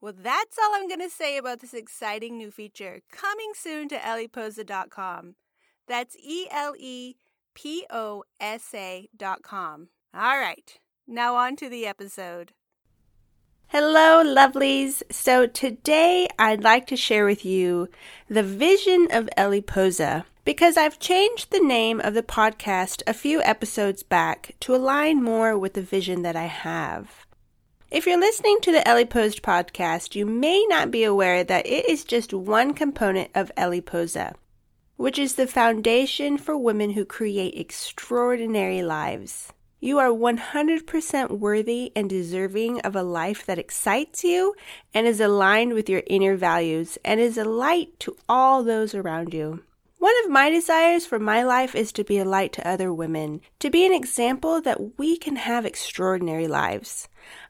Well, that's all I'm going to say about this exciting new feature coming soon to eleposa.com. That's E L E P O S A.com. All right, now on to the episode. Hello, lovelies. So today I'd like to share with you the vision of Eleposa because I've changed the name of the podcast a few episodes back to align more with the vision that I have. If you're listening to the Eleposa podcast, you may not be aware that it is just one component of Eleposa, which is the foundation for women who create extraordinary lives. You are 100% worthy and deserving of a life that excites you and is aligned with your inner values and is a light to all those around you. One of my desires for my life is to be a light to other women, to be an example that we can have extraordinary lives.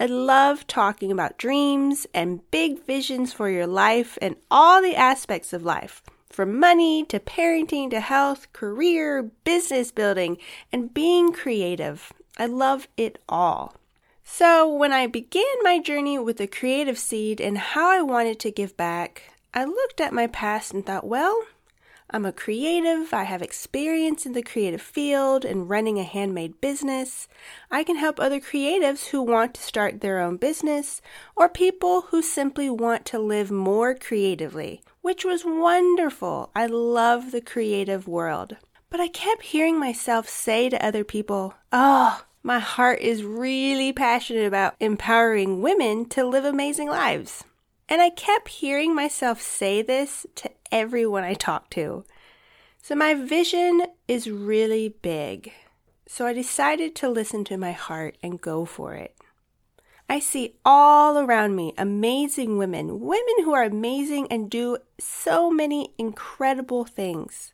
I love talking about dreams and big visions for your life and all the aspects of life from money to parenting to health, career, business building, and being creative. I love it all. So, when I began my journey with the creative seed and how I wanted to give back, I looked at my past and thought, well, I'm a creative. I have experience in the creative field and running a handmade business. I can help other creatives who want to start their own business or people who simply want to live more creatively which was wonderful. I love the creative world. But I kept hearing myself say to other people, Oh, my heart is really passionate about empowering women to live amazing lives. And I kept hearing myself say this to everyone I talk to. So my vision is really big. So I decided to listen to my heart and go for it. I see all around me amazing women, women who are amazing and do so many incredible things.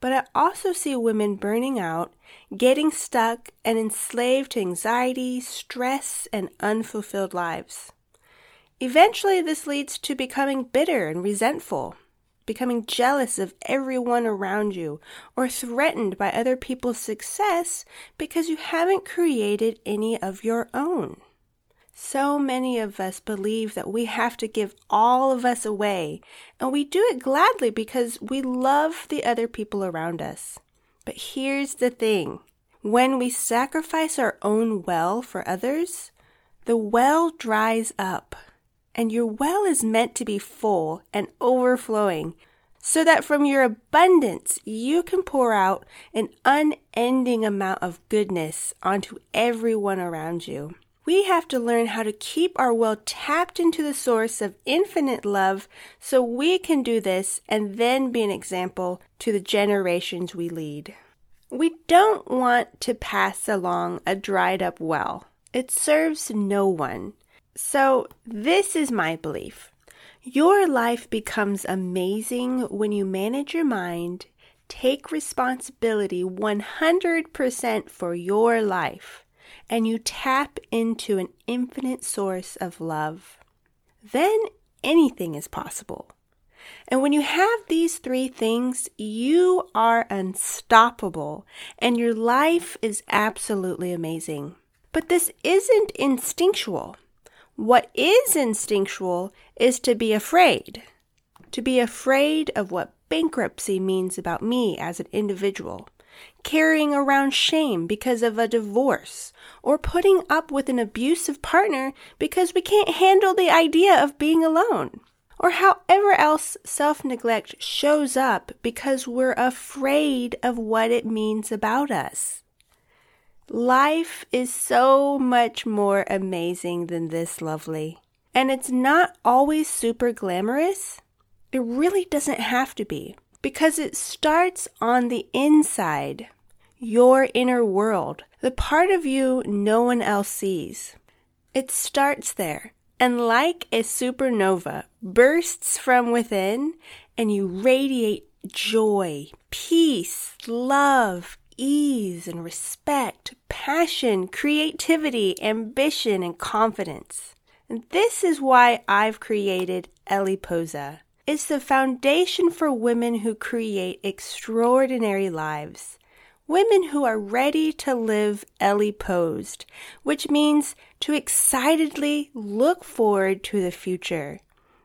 But I also see women burning out, getting stuck, and enslaved to anxiety, stress, and unfulfilled lives. Eventually, this leads to becoming bitter and resentful, becoming jealous of everyone around you, or threatened by other people's success because you haven't created any of your own. So many of us believe that we have to give all of us away, and we do it gladly because we love the other people around us. But here's the thing when we sacrifice our own well for others, the well dries up, and your well is meant to be full and overflowing so that from your abundance you can pour out an unending amount of goodness onto everyone around you. We have to learn how to keep our well tapped into the source of infinite love so we can do this and then be an example to the generations we lead. We don't want to pass along a dried up well. It serves no one. So, this is my belief. Your life becomes amazing when you manage your mind, take responsibility 100% for your life and you tap into an infinite source of love, then anything is possible. And when you have these three things, you are unstoppable and your life is absolutely amazing. But this isn't instinctual. What is instinctual is to be afraid. To be afraid of what bankruptcy means about me as an individual carrying around shame because of a divorce, or putting up with an abusive partner because we can't handle the idea of being alone, or however else self neglect shows up because we're afraid of what it means about us. Life is so much more amazing than this, lovely. And it's not always super glamorous. It really doesn't have to be because it starts on the inside, your inner world, the part of you no one else sees. It starts there, and like a supernova bursts from within and you radiate joy, peace, love, ease and respect, passion, creativity, ambition, and confidence. And this is why I've created Eleposa. It's the foundation for women who create extraordinary lives. Women who are ready to live Eleposed, which means to excitedly look forward to the future.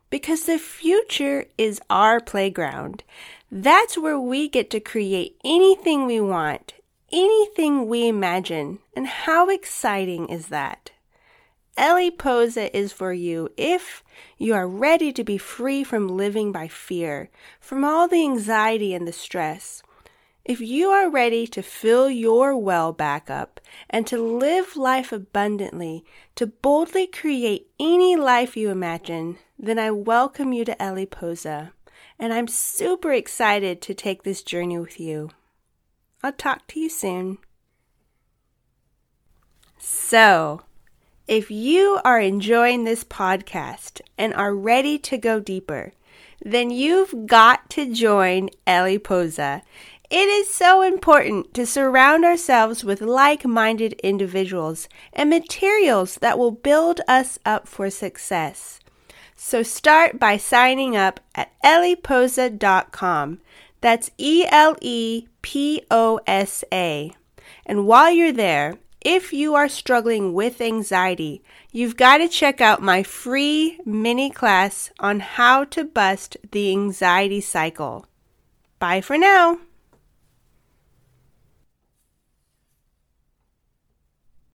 Because the future is our playground. That's where we get to create anything we want, anything we imagine. And how exciting is that? Eleposa is for you if you are ready to be free from living by fear, from all the anxiety and the stress. If you are ready to fill your well back up and to live life abundantly, to boldly create any life you imagine, then I welcome you to Eleposa. And I'm super excited to take this journey with you. I'll talk to you soon. So, if you are enjoying this podcast and are ready to go deeper, then you've got to join Eleposa. It is so important to surround ourselves with like minded individuals and materials that will build us up for success. So start by signing up at eleposa.com. That's E L E P O S A. And while you're there, if you are struggling with anxiety, you've got to check out my free mini class on how to bust the anxiety cycle. Bye for now.